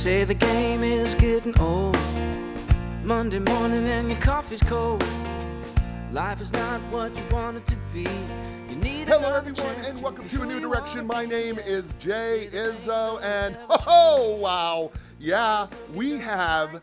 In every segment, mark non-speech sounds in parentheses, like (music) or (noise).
say the game is getting old. Monday morning and your coffee's cold. Life is not what you want it to be. You need Hello, everyone, and welcome to a new direction. My name is Jay Izzo, and (laughs) oh wow, yeah, we have.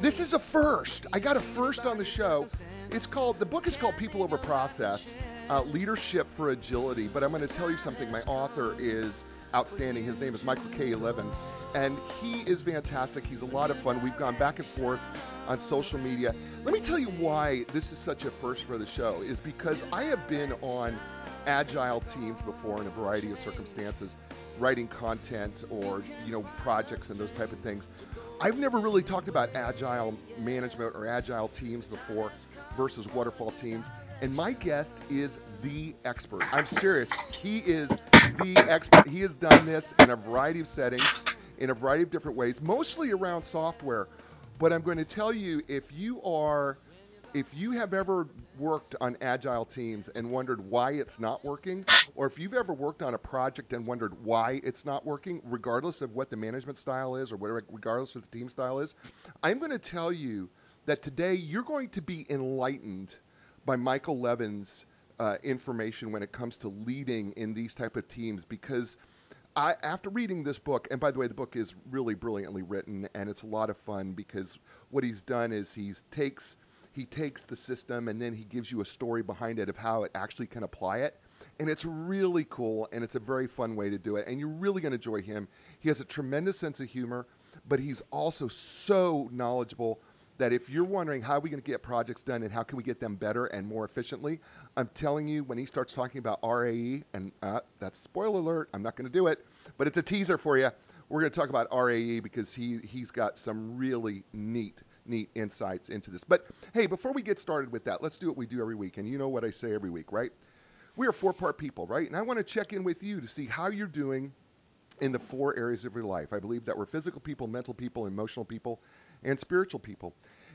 This is a first. I got a first on the show. It's called. The book is called People Over Process: uh, Leadership for Agility. But I'm going to tell you something. My author is outstanding. His name is Michael K. Levine, and he is fantastic. He's a lot of fun. We've gone back and forth on social media. Let me tell you why this is such a first for the show. Is because I have been on agile teams before in a variety of circumstances, writing content or you know projects and those type of things. I've never really talked about agile management or agile teams before versus waterfall teams. And my guest is the expert. I'm serious. He is the expert. He has done this in a variety of settings, in a variety of different ways, mostly around software. But I'm going to tell you if you are if you have ever worked on agile teams and wondered why it's not working, or if you've ever worked on a project and wondered why it's not working, regardless of what the management style is or whatever, regardless of the team style is, I'm going to tell you that today you're going to be enlightened by Michael Levine's uh, information when it comes to leading in these type of teams because I, after reading this book, and by the way, the book is really brilliantly written, and it's a lot of fun because what he's done is he's takes he takes the system and then he gives you a story behind it of how it actually can apply it, and it's really cool and it's a very fun way to do it, and you're really going to enjoy him. He has a tremendous sense of humor, but he's also so knowledgeable that if you're wondering how are we going to get projects done and how can we get them better and more efficiently, I'm telling you when he starts talking about RAE, and uh, that's spoiler alert, I'm not going to do it, but it's a teaser for you. We're going to talk about RAE because he he's got some really neat neat insights into this. But hey, before we get started with that, let's do what we do every week, and you know what I say every week, right? We are four-part people, right? And I want to check in with you to see how you're doing in the four areas of your life. I believe that we're physical people, mental people, emotional people, and spiritual people.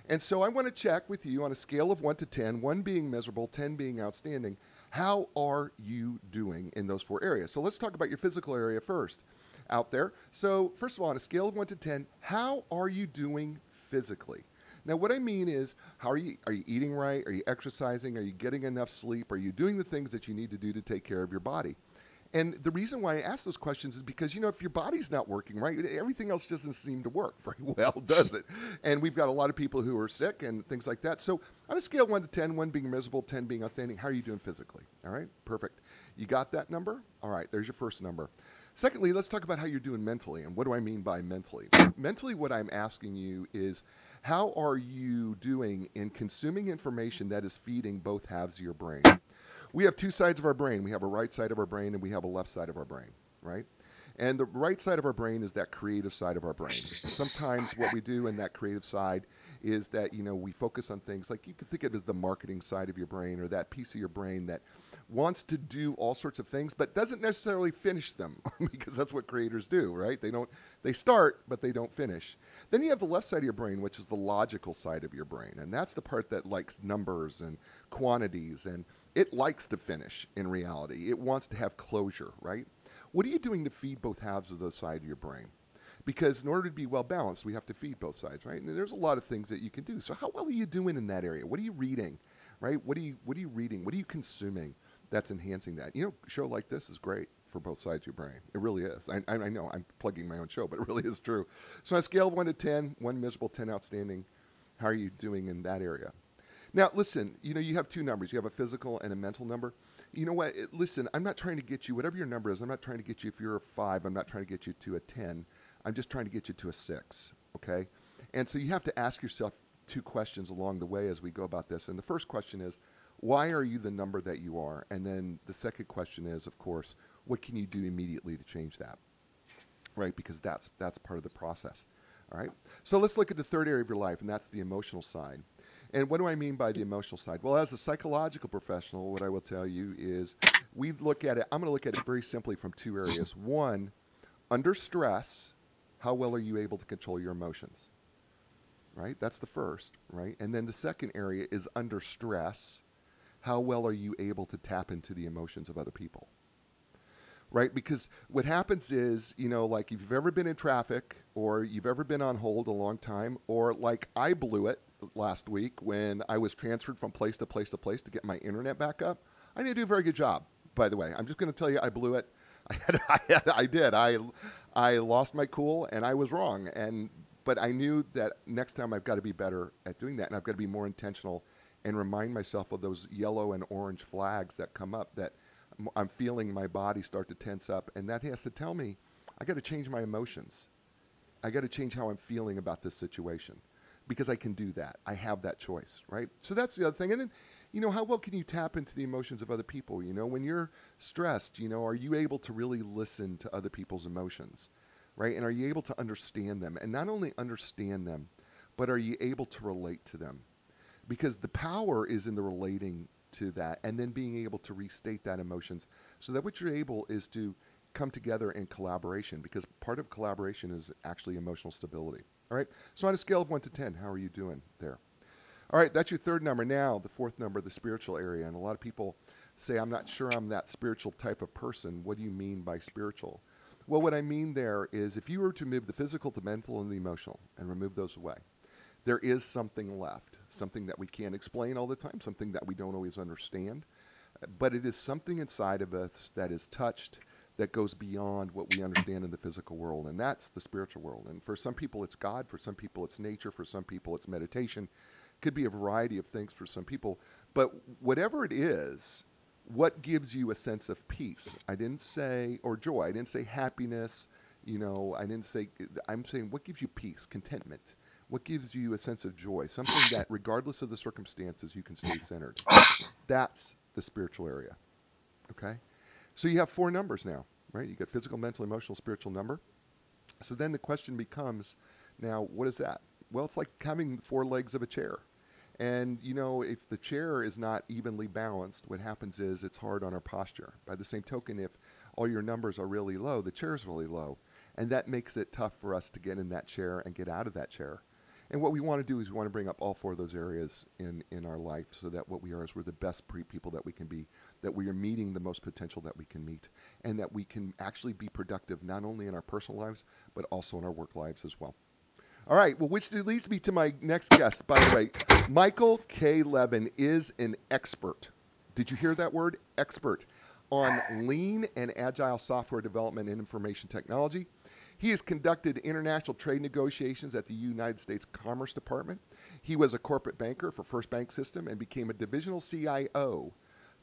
And so I want to check with you on a scale of 1 to 10, 1 being miserable, 10 being outstanding. How are you doing in those four areas? So let's talk about your physical area first out there. So, first of all, on a scale of 1 to 10, how are you doing physically? Now, what I mean is, how are you? Are you eating right? Are you exercising? Are you getting enough sleep? Are you doing the things that you need to do to take care of your body? And the reason why I ask those questions is because, you know, if your body's not working right, everything else doesn't seem to work (laughs) very well, does it? And we've got a lot of people who are sick and things like that. So on a scale of 1 to 10, 1 being miserable, 10 being outstanding, how are you doing physically? All right, perfect. You got that number? All right, there's your first number. Secondly, let's talk about how you're doing mentally. And what do I mean by mentally? (coughs) mentally, what I'm asking you is, how are you doing in consuming information that is feeding both halves of your brain? We have two sides of our brain. We have a right side of our brain and we have a left side of our brain, right? And the right side of our brain is that creative side of our brain. Sometimes what we do in that creative side is that, you know, we focus on things like you can think of it as the marketing side of your brain or that piece of your brain that wants to do all sorts of things but doesn't necessarily finish them (laughs) because that's what creators do, right? They don't they start but they don't finish. Then you have the left side of your brain which is the logical side of your brain and that's the part that likes numbers and quantities and it likes to finish in reality. It wants to have closure, right? What are you doing to feed both halves of the side of your brain? Because in order to be well balanced, we have to feed both sides, right? And there's a lot of things that you can do. So how well are you doing in that area? What are you reading, right? What are you what are you reading? What are you consuming that's enhancing that? You know, show like this is great for both sides of your brain. It really is. I, I, know I'm plugging my own show, but it really is true. So on a scale of one to ten, one miserable, ten outstanding, how are you doing in that area? Now, listen, you know, you have two numbers. You have a physical and a mental number. You know what? It, listen, I'm not trying to get you, whatever your number is, I'm not trying to get you, if you're a five, I'm not trying to get you to a 10. I'm just trying to get you to a six, okay? And so you have to ask yourself two questions along the way as we go about this. And the first question is, why are you the number that you are? And then the second question is, of course, what can you do immediately to change that? Right? Because that's that's part of the process. All right. So let's look at the third area of your life, and that's the emotional side. And what do I mean by the emotional side? Well, as a psychological professional, what I will tell you is we look at it, I'm going to look at it very simply from two areas. One, under stress, how well are you able to control your emotions? Right? That's the first, right? And then the second area is under stress, how well are you able to tap into the emotions of other people? right? Because what happens is, you know, like if you've ever been in traffic or you've ever been on hold a long time, or like I blew it last week when I was transferred from place to place to place to get my internet back up. I didn't do a very good job, by the way. I'm just going to tell you I blew it. (laughs) I, had, (laughs) I, had, I did. I I lost my cool and I was wrong. And but I knew that next time I've got to be better at doing that, and I've got to be more intentional and remind myself of those yellow and orange flags that come up that I'm feeling my body start to tense up, and that has to tell me I got to change my emotions. I got to change how I'm feeling about this situation because I can do that. I have that choice, right? So that's the other thing. And then, you know, how well can you tap into the emotions of other people? You know, when you're stressed, you know, are you able to really listen to other people's emotions, right? And are you able to understand them? And not only understand them, but are you able to relate to them? Because the power is in the relating to that and then being able to restate that emotions so that what you're able is to come together in collaboration because part of collaboration is actually emotional stability. All right. So on a scale of 1 to 10, how are you doing there? All right, that's your third number. Now, the fourth number, the spiritual area. And a lot of people say, I'm not sure I'm that spiritual type of person. What do you mean by spiritual? Well, what I mean there is if you were to move the physical, the mental, and the emotional and remove those away, there is something left, something that we can't explain all the time, something that we don't always understand. But it is something inside of us that is touched that goes beyond what we understand in the physical world, and that's the spiritual world. And for some people, it's God. For some people, it's nature. For some people, it's meditation. Could be a variety of things for some people. But whatever it is, what gives you a sense of peace? I didn't say, or joy. I didn't say happiness. You know, I didn't say, I'm saying what gives you peace, contentment. What gives you a sense of joy? Something that, regardless of the circumstances, you can stay centered. That's the spiritual area. Okay? So you have four numbers now, right? You got physical, mental, emotional, spiritual number. So then the question becomes, now what is that? Well, it's like having four legs of a chair. And you know, if the chair is not evenly balanced, what happens is it's hard on our posture. By the same token, if all your numbers are really low, the chair is really low. And that makes it tough for us to get in that chair and get out of that chair. And what we want to do is we want to bring up all four of those areas in, in our life so that what we are is we're the best pre people that we can be, that we are meeting the most potential that we can meet, and that we can actually be productive not only in our personal lives, but also in our work lives as well. All right, well, which leads me to my next guest. By the way, Michael K. Levine is an expert. Did you hear that word? Expert on lean and agile software development and information technology. He has conducted international trade negotiations at the United States Commerce Department. He was a corporate banker for First Bank System and became a divisional CIO,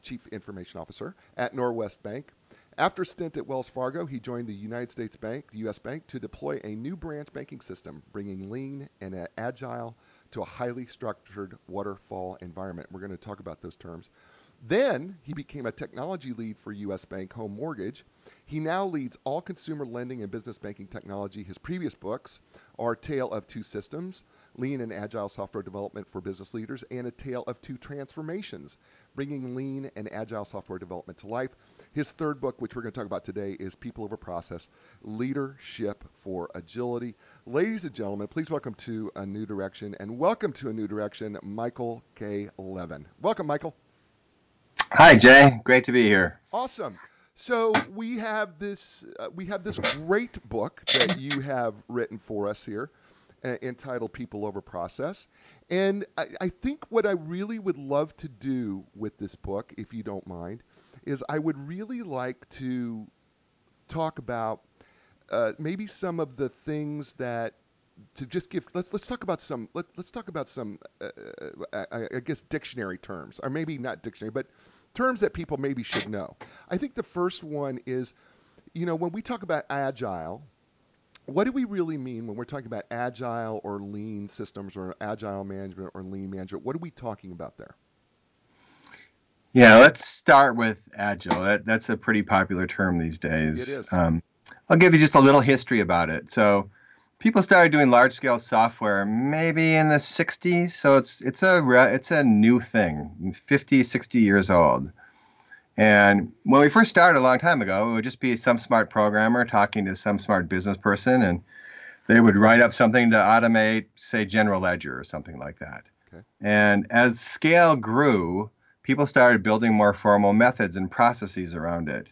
Chief Information Officer, at Norwest Bank. After a stint at Wells Fargo, he joined the United States Bank, the U.S. Bank, to deploy a new branch banking system, bringing lean and agile to a highly structured waterfall environment. We're going to talk about those terms. Then he became a technology lead for U.S. Bank Home Mortgage he now leads all consumer lending and business banking technology. His previous books are Tale of Two Systems, Lean and Agile Software Development for Business Leaders, and A Tale of Two Transformations, bringing lean and agile software development to life. His third book, which we're going to talk about today, is People Over Process Leadership for Agility. Ladies and gentlemen, please welcome to A New Direction and welcome to A New Direction, Michael K. Levine. Welcome, Michael. Hi, Jay. Great to be here. Awesome. So we have this uh, we have this great book that you have written for us here, uh, entitled "People Over Process," and I, I, think what I really would love to do with this book, if you don't mind, is I would really like to talk about uh, maybe some of the things that to just give let's let's talk about some let, let's talk about some uh, uh, I, I guess dictionary terms or maybe not dictionary but terms that people maybe should know. I think the first one is, you know, when we talk about agile, what do we really mean when we're talking about agile or lean systems or agile management or lean management? What are we talking about there? Yeah, let's start with agile. That, that's a pretty popular term these days. It is. Um, I'll give you just a little history about it. So, people started doing large scale software maybe in the 60s so it's it's a it's a new thing 50 60 years old. And when we first started a long time ago it would just be some smart programmer talking to some smart business person and they would write up something to automate say general ledger or something like that. Okay. and as scale grew people started building more formal methods and processes around it.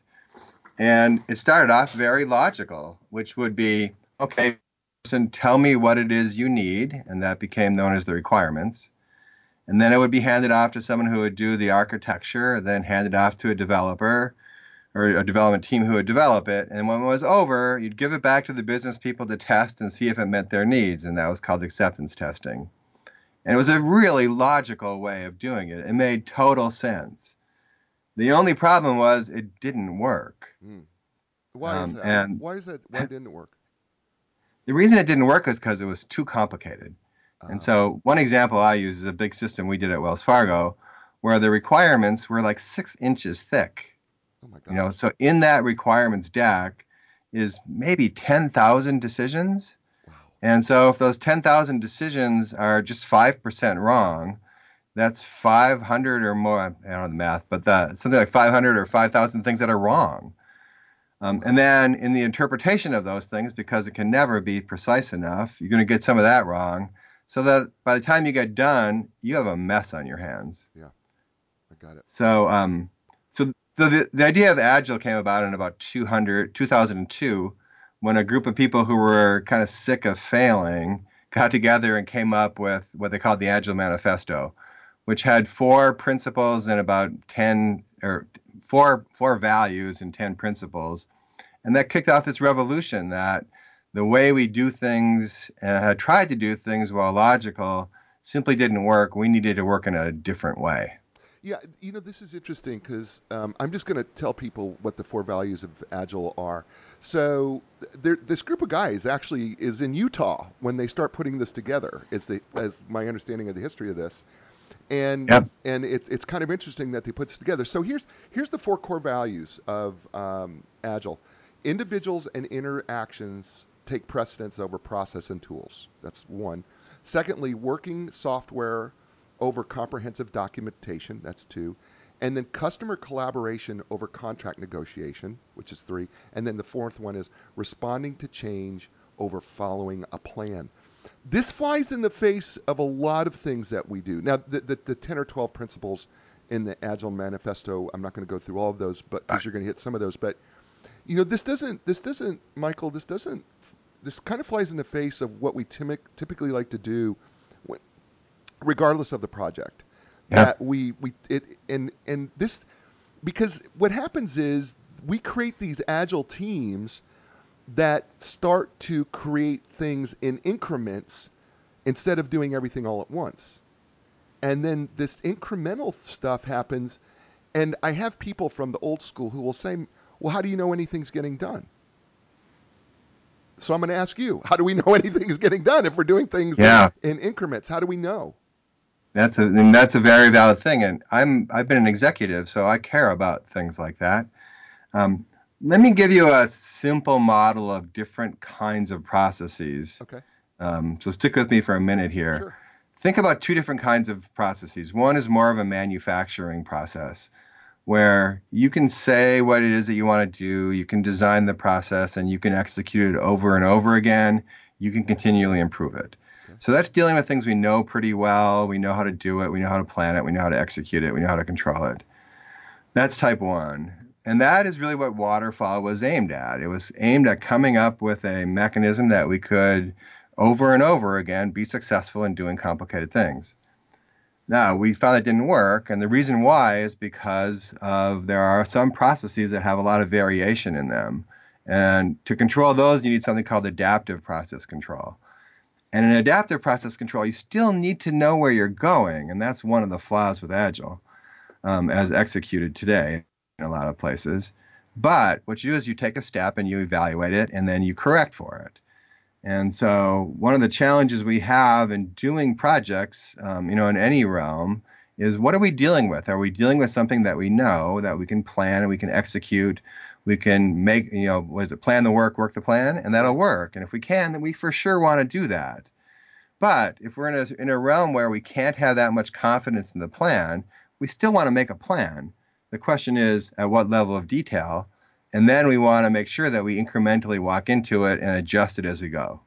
And it started off very logical, which would be okay, person, tell me what it is you need, and that became known as the requirements. And then it would be handed off to someone who would do the architecture, then handed off to a developer or a development team who would develop it. And when it was over, you'd give it back to the business people to test and see if it met their needs. And that was called acceptance testing. And it was a really logical way of doing it. It made total sense. The only problem was it didn't work. Mm. Why Um, is that? and- Why is that? Why (laughs) didn't it work? The reason it didn't work was because it was too complicated. Uh, And so one example I use is a big system we did at Wells Fargo, where the requirements were like six inches thick. oh my god. You know, so in that requirements deck is maybe 10,000 decisions. wow. And so if those 10,000 decisions are just 5% wrong, that's 500 or more. I don't know the math, but that, something like 500 or 5,000 things that are wrong. Um, and then in the interpretation of those things, because it can never be precise enough, you're going to get some of that wrong. So that by the time you get done, you have a mess on your hands. Yeah, I got it. So, um, so the, the, the idea of Agile came about in about 200, 2002 when a group of people who were kind of sick of failing got together and came up with what they called the Agile Manifesto, which had four principles and about 10 or four, four values and 10 principles. And that kicked off this revolution that the way we do things, uh, had tried to do things while logical, simply didn't work. We needed to work in a different way. Yeah, you know, this is interesting because um, I'm just going to tell people what the four values of Agile are. So, there, this group of guys actually is in Utah when they start putting this together. Is the, as my understanding of the history of this, and Yep. and it, it's kind of interesting that they put this together. So here's here's the four core values of um, Agile: individuals and interactions take precedence over process and tools. That's one. Secondly, working software over comprehensive documentation. That's two. And then customer collaboration over contract negotiation, which is three. And then the fourth one is responding to change over following a plan. This flies in the face of a lot of things that we do. Now, the, the, the 10 or 12 principles in the Agile Manifesto, I'm not going to go through all of those, but because you're going to hit some of those. But you know, this doesn't, this doesn't, Michael, this doesn't, this kind of flies in the face of what we typically like to do, when, regardless of the project. Yeah. That we we it and and this because what happens is we create these agile teams that start to create things in increments instead of doing everything all at once. And then this incremental stuff happens and I have people from the old school who will say, "Well, how do you know anything's getting done?" So I'm going to ask you, how do we know (laughs) anything's getting done if we're doing things Yeah. in increments? How do we know? That's a and that's a very valid thing, and I'm I've been an executive, so I care about things like that. Um, let me give you a simple model of different kinds of processes. Okay. Um, so stick with me for a minute here. Sure. Think about two different kinds of processes. One is more of a manufacturing process, where you can say what it is that you want to do, you can design the process, and you can execute it over and over again. You can continually improve it. So that's dealing with things we know pretty well. We know how to do it. We know how to plan it. We know how to execute it. We know how to control it. That's type one. And that is really what waterfall was aimed at. It was aimed at coming up with a mechanism that we could over and over again be successful in doing complicated things. Now, we found that didn't work, and the reason why is because of there are some processes that have a lot of variation in them. And to control those, you need something called adaptive process control. And in adaptive process control, you still need to know where you're going, and that's one of the flaws with Agile um, as executed today in a lot of places. But what you do is you take a step and you evaluate it, and then you correct for it. And so one of the challenges we have in doing projects, um, you know, in any realm, is what are we dealing with? Are we dealing with something that we know that we can plan and we can execute? We can make, you know, was it plan the work, work the plan, and that'll work. And if we can, then we for sure want to do that. But if we're in a, in a realm where we can't have that much confidence in the plan, we still want to make a plan. The question is at what level of detail? And then we want to make sure that we incrementally walk into it and adjust it as we go.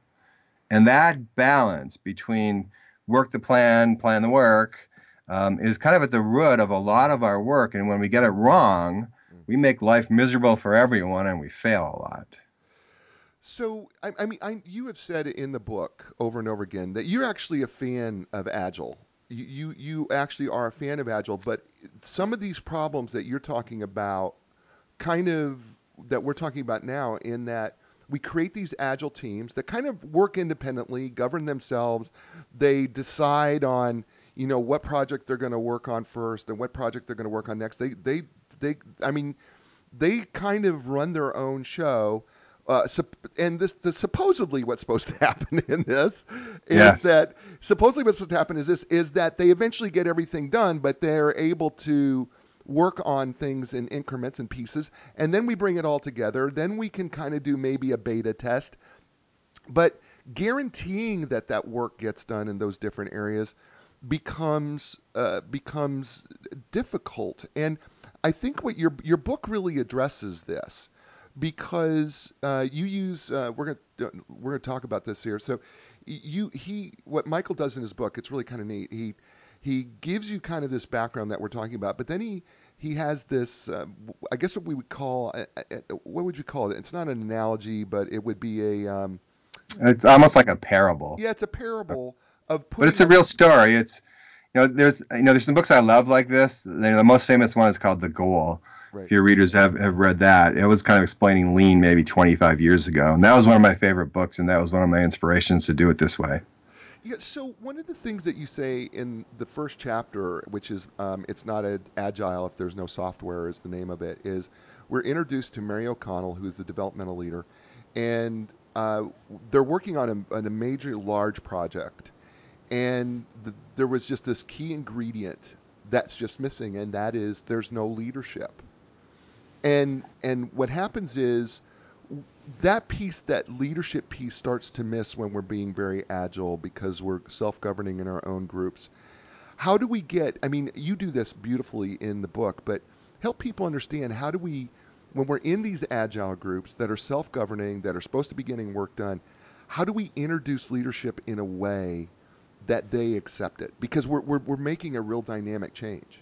And that balance between work the plan, plan the work, um, is kind of at the root of a lot of our work. And when we get it wrong, we make life miserable for everyone and we fail a lot. So, I, I mean, I, you have said in the book over and over again that you're actually a fan of Agile. You, you, actually are a fan of Agile, but some of these problems that you're talking about, kind of that we're talking about now, in that we create these agile teams that kind of work independently, govern themselves. They decide on you know what project they're going to work on first and what project they're going to work on next. They they they I mean they kind of run their own show. Uh, and this, this supposedly what's supposed (laughs) to happen in this is yes. that supposedly what's supposed to happen is this is that they eventually get everything done, but they're able to work on things in increments and pieces, and then we bring it all together. Then we can kind of do maybe a beta test. But guaranteeing that that work gets done in those different areas becomes uh, becomes difficult. And I think what your your book really addresses this because uh, you use uh, we're gonna we're gonna talk about this here. So you he what Michael does in his book, it's really kind of neat. He he gives you kind of this background that we're talking about, but then he he has this uh, I guess what we would call uh, uh, uh, what would you call it? It's not an analogy, but it would be a um, it's almost like a parable. Yeah, it's a parable of But it's a real story. It's you know there's you know there's some books I love like this. The most famous one is called The Goal. Right. If your readers have, have read that, it was kind of explaining lean maybe 25 years ago. And that was one of my favorite books, and that was one of my inspirations to do it this way. Yeah, so one of the things that you say in the first chapter, which is um, it's not a, agile if there's no software, is the name of it, is we're introduced to Mary O'Connell, who is the developmental leader, and uh, they're working on a, on a major, large project, and the, there was just this key ingredient that's just missing, and that is there's no leadership. And and what happens is that piece, that leadership piece, starts to miss when we're being very agile because we're self-governing in our own groups. How do we get? I mean, you do this beautifully in the book, but help people understand how do we, when we're in these agile groups that are self-governing, that are supposed to be getting work done, how do we introduce leadership in a way that they accept it? Because we're we're, we're making a real dynamic change.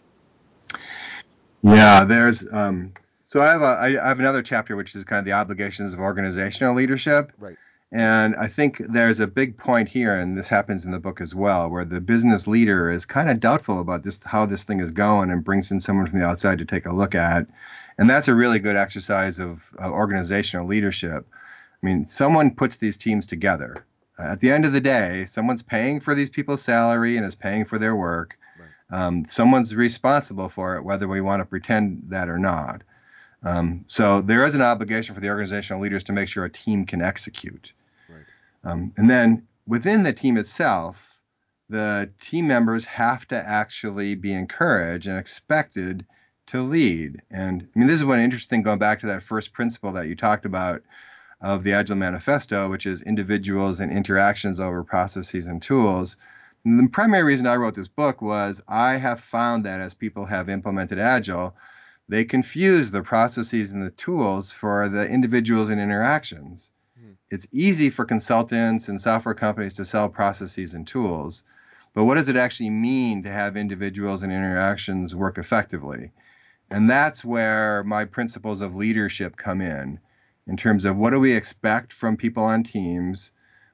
Yeah, there's um, so I have a I have another chapter which is kind of the obligations of organizational leadership. Right. And I think there's a big point here, and this happens in the book as well, where the business leader is kind of doubtful about this how this thing is going and brings in someone from the outside to take a look at. And that's a really good exercise of, of organizational leadership. I mean, someone puts these teams together. Uh, at the end of the day, someone's paying for these people's salary and is paying for their work. Right. Um, someone's responsible for it, whether we want to pretend that or not. Um, so there is an obligation for the organizational leaders to make sure a team can execute. Right. Um, and then within the team itself, the team members have to actually be encouraged and expected to lead. And I mean, this is one interesting going back to that first principle that you talked about of the Agile Manifesto, which is individuals and interactions over processes and tools. And the primary reason I wrote this book was I have found that as people have implemented Agile, they confuse the processes and the tools for the individuals and interactions. Hmm. It's easy for consultants and software companies to sell processes and tools, but what does it actually mean to have individuals and interactions work effectively? And that's where my principles of leadership come in, in terms of what do we expect from people on teams,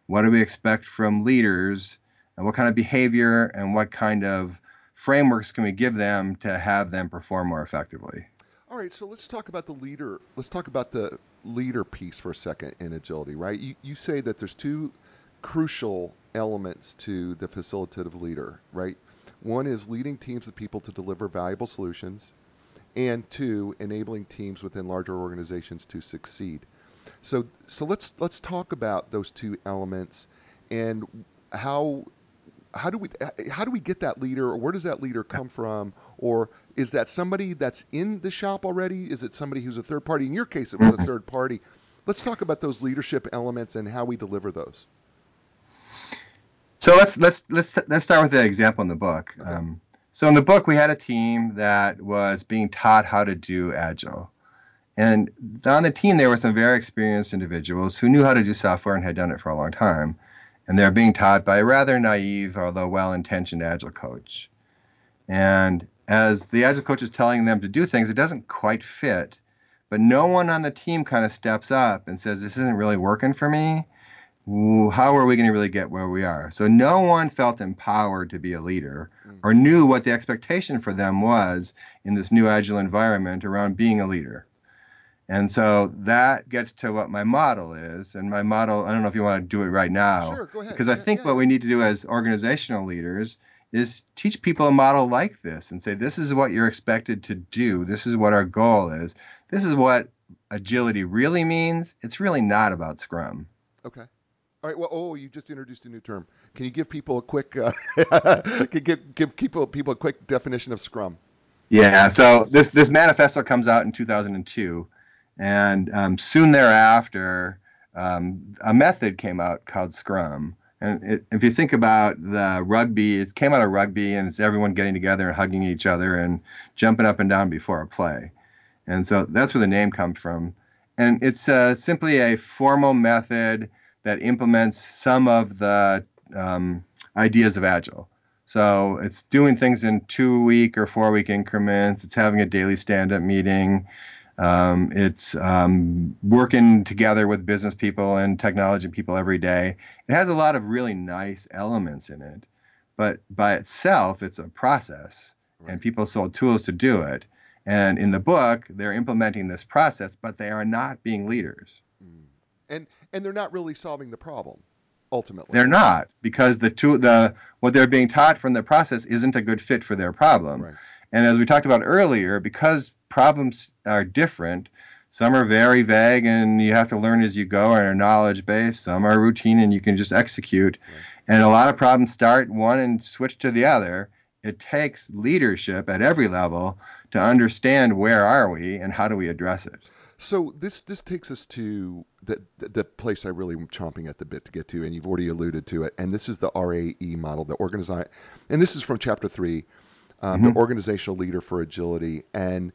what do we expect from leaders, and what kind of behavior and what kind of frameworks can we give them to have them perform more effectively? All right, so let's talk about the leader. Let's talk about the leader piece for a second in agility, right? You, you say that there's two crucial elements to the facilitative leader, right? One is leading teams of people to deliver valuable solutions, and two, enabling teams within larger organizations to succeed. So, so let's let's talk about those two elements and how how do we how do we get that leader or where does that leader come from? Or is that somebody that's in the shop already? Is it somebody who's a third party? In your case it was a mm-hmm. third party. Let's talk about those leadership elements and how we deliver those. So let's let's let's let's start with the example in the book. Okay. um, so in the book we had a team that was being taught how to do agile. And on the team there were some very experienced individuals who knew how to do software and had done it for a long time and they're being taught by a rather naive, although well intentioned agile coach. And as the agile coach is telling them to do things, it doesn't quite fit. But no one on the team kind of steps up and says, This isn't really working for me. How are we going to really get where we are? So no one felt empowered to be a leader mm. or knew what the expectation for them was in this new agile environment around being a leader. And so that gets to what my model is. And my model, I don't know if you want to do it right now. Sure, go ahead. Because I think yeah. what we need to do as organizational leaders is teach people a model like this and say, this is what you're expected to do. This is what our goal is. This is what agility really means. It's really not about Scrum. Okay. All right. Well, oh, you just introduced a new term. Can you give people a quick, uh, (laughs) can give give people people a quick definition of Scrum? Yeah. So this this manifesto comes out in 2002, and um, soon thereafter, um, a method came out called Scrum. And it, if you think about the rugby, it came out of rugby, and it's everyone getting together and hugging each other and jumping up and down before a play. And so that's where the name comes from. And it's uh, simply a formal method that implements some of the um, ideas of Agile. So it's doing things in two week or four week increments. It's having a daily stand up meeting. Um, it's um, working together with business people and technology people every day. It has a lot of really nice elements in it, but by itself, it's a process, and people sold tools to do it. And in the book, they're implementing this process, but they are not being leaders. And and they're not really solving the problem, ultimately. They're not because the two the what they're being taught from the process isn't a good fit for their problem. Right. And as we talked about earlier, because problems are different, some are very vague and you have to learn as you go and are knowledge based. Some are routine and you can just execute. And a lot of problems start one and switch to the other. It takes leadership at every level to understand where are we and how do we address it. So this this takes us to the, the place I really am chomping at the bit to get to, and you've already alluded to it. And this is the RAE model, the organize, and this is from chapter three, um, the organizational leader for agility. And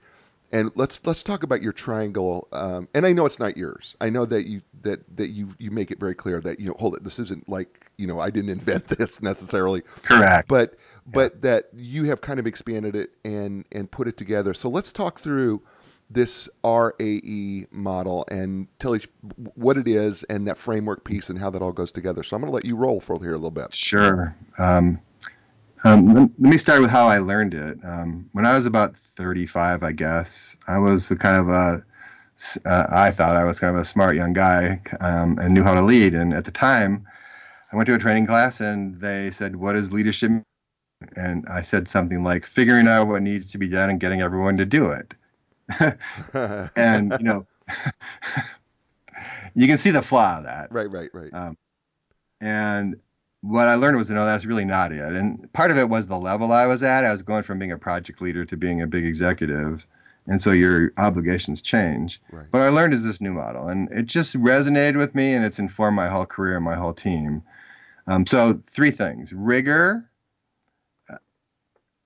and let's let's talk about your triangle. Um, and I know it's not yours. I know that you that that you you make it very clear that you know hold it. This isn't like you know I didn't (laughs) invent this necessarily. Correct. But but that you have kind of expanded it and and put it together. So let's talk through this RAE model and tell us what it is and that framework piece and how that all goes together. So I'm going to let you roll for here a little bit. Sure. Um, um, let, me start with how I learned it. Um, when I was about 35, I guess, I was kind of a, uh, I thought I was kind of a smart young guy um, and knew how to lead. And at the time, I went to a training class and they said, What is leadership? And I said something like, figuring out what needs to be done and getting everyone to do it. (laughs) and, you know, (laughs) you can see the flaw of that. right, right, right. Um, and what I learned was, that no, that's really not it. And part of it was the level I was at. I was going from being a project leader to being a big executive. And so your obligations change. Right. But I learned is this new model. And it just resonated with me and it's informed my whole career and my whole team. Um, so three things rigor, uh,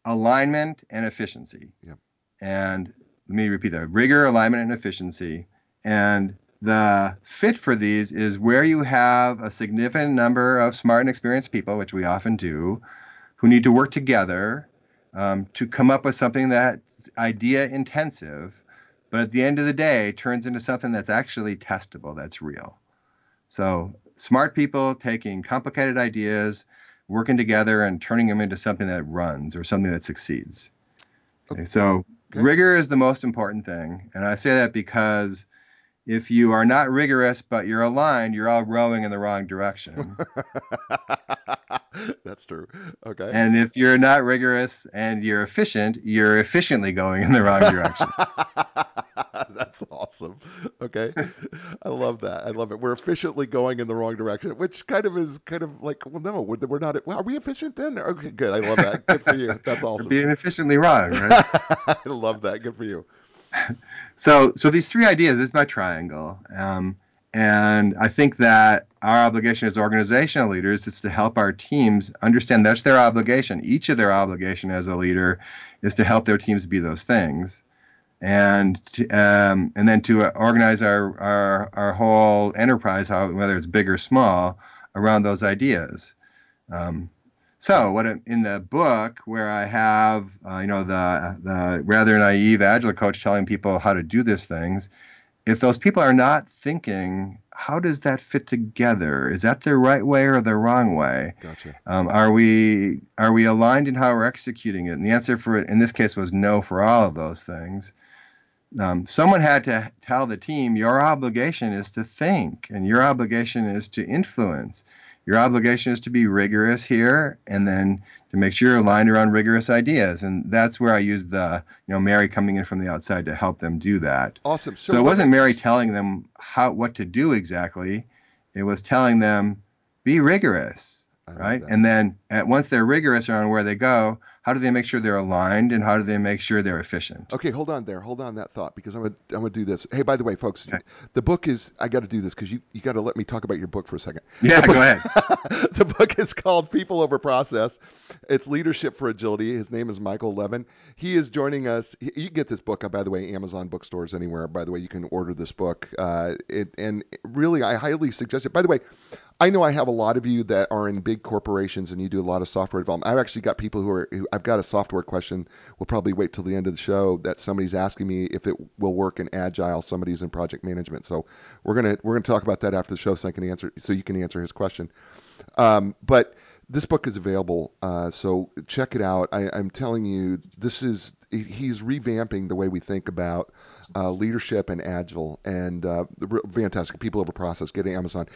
alignment, and efficiency. Yep. And let me repeat that rigor, alignment, and efficiency. And the fit for these is where you have a significant number of smart and experienced people, which we often do, who need to work together um, to come up with something that's idea intensive, but at the end of the day turns into something that's actually testable, that's real. So smart people taking complicated ideas, working together, and turning them into something that runs or something that succeeds. Okay, so Okay. rigor is the most important thing, and I say that because if you are not rigorous but you're aligned, you're all rowing in the wrong direction. (laughs) That's true. Okay. and if you're not rigorous and you're efficient, you're efficiently going in the wrong direction. (laughs) That's awesome. Okay. I love that. I love it. We're efficiently going in the wrong direction, which kind of is kind of like, well, no, we're, we're not. Well, are we efficient then? Okay, good. I love that. Good for you. That's (laughs) You're awesome. being efficiently wrong, right? I love that. Good for you. (laughs) so, so these three ideas is my triangle, um, and I think that our obligation as organizational leaders is to help our teams understand that's their obligation. Each of their obligation as a leader is to help their teams be those things, and to, um, and then to organize our, our our whole enterprise, whether it's big or small, around those ideas. Um, So what in the book where I have uh, you know the the rather naive agile coach telling people how to do these things, if those people are not thinking how does that fit together? Is that the right way or the wrong way? Gotcha. Um, are we are we aligned in how we're executing it? And the answer for it in this case was no for all of those things. Um, someone had to tell the team your obligation is to think and your obligation is to influence. Your obligation is to be rigorous here and then to make sure you're aligned around rigorous ideas. And that's where I used the, you know, Mary coming in from the outside to help them do that. Awesome. So, it wasn't Mary telling them how what to do exactly. It was telling them be rigorous, right? that. And then at, once they're rigorous around where they go, how do they make sure they're aligned and how do they make sure they're efficient? Okay, hold on there. Hold on that thought because I'm gonna I'm gonna do this. Hey, by the way, folks, the book is I got to do this because you you got to let me talk about your book for a second. Yeah, The go book- ahead. (laughs) the book is called People Over Process. It's Leadership for Agility. His name is Michael Levine. He is joining us. he- You can get this book, by the way, Amazon bookstores anywhere. By the way, you can order this book. Uh, it and really, I highly suggest it. By the way. I know I have a lot of you that are in big corporations and you do a lot of software development. I've actually got people who are, who, I've got a software question. We'll probably wait till the end of the show that somebody's asking me if it will work in agile. Somebody's in project management. So we're going to, we're going to talk about that after the show so I can answer, so you can answer his question. Um, but this book is available, uh, so check it out. I, I'm telling you, this is he's revamping the way we think about uh, leadership and agile, and uh, fantastic. People over process. Get Amazon.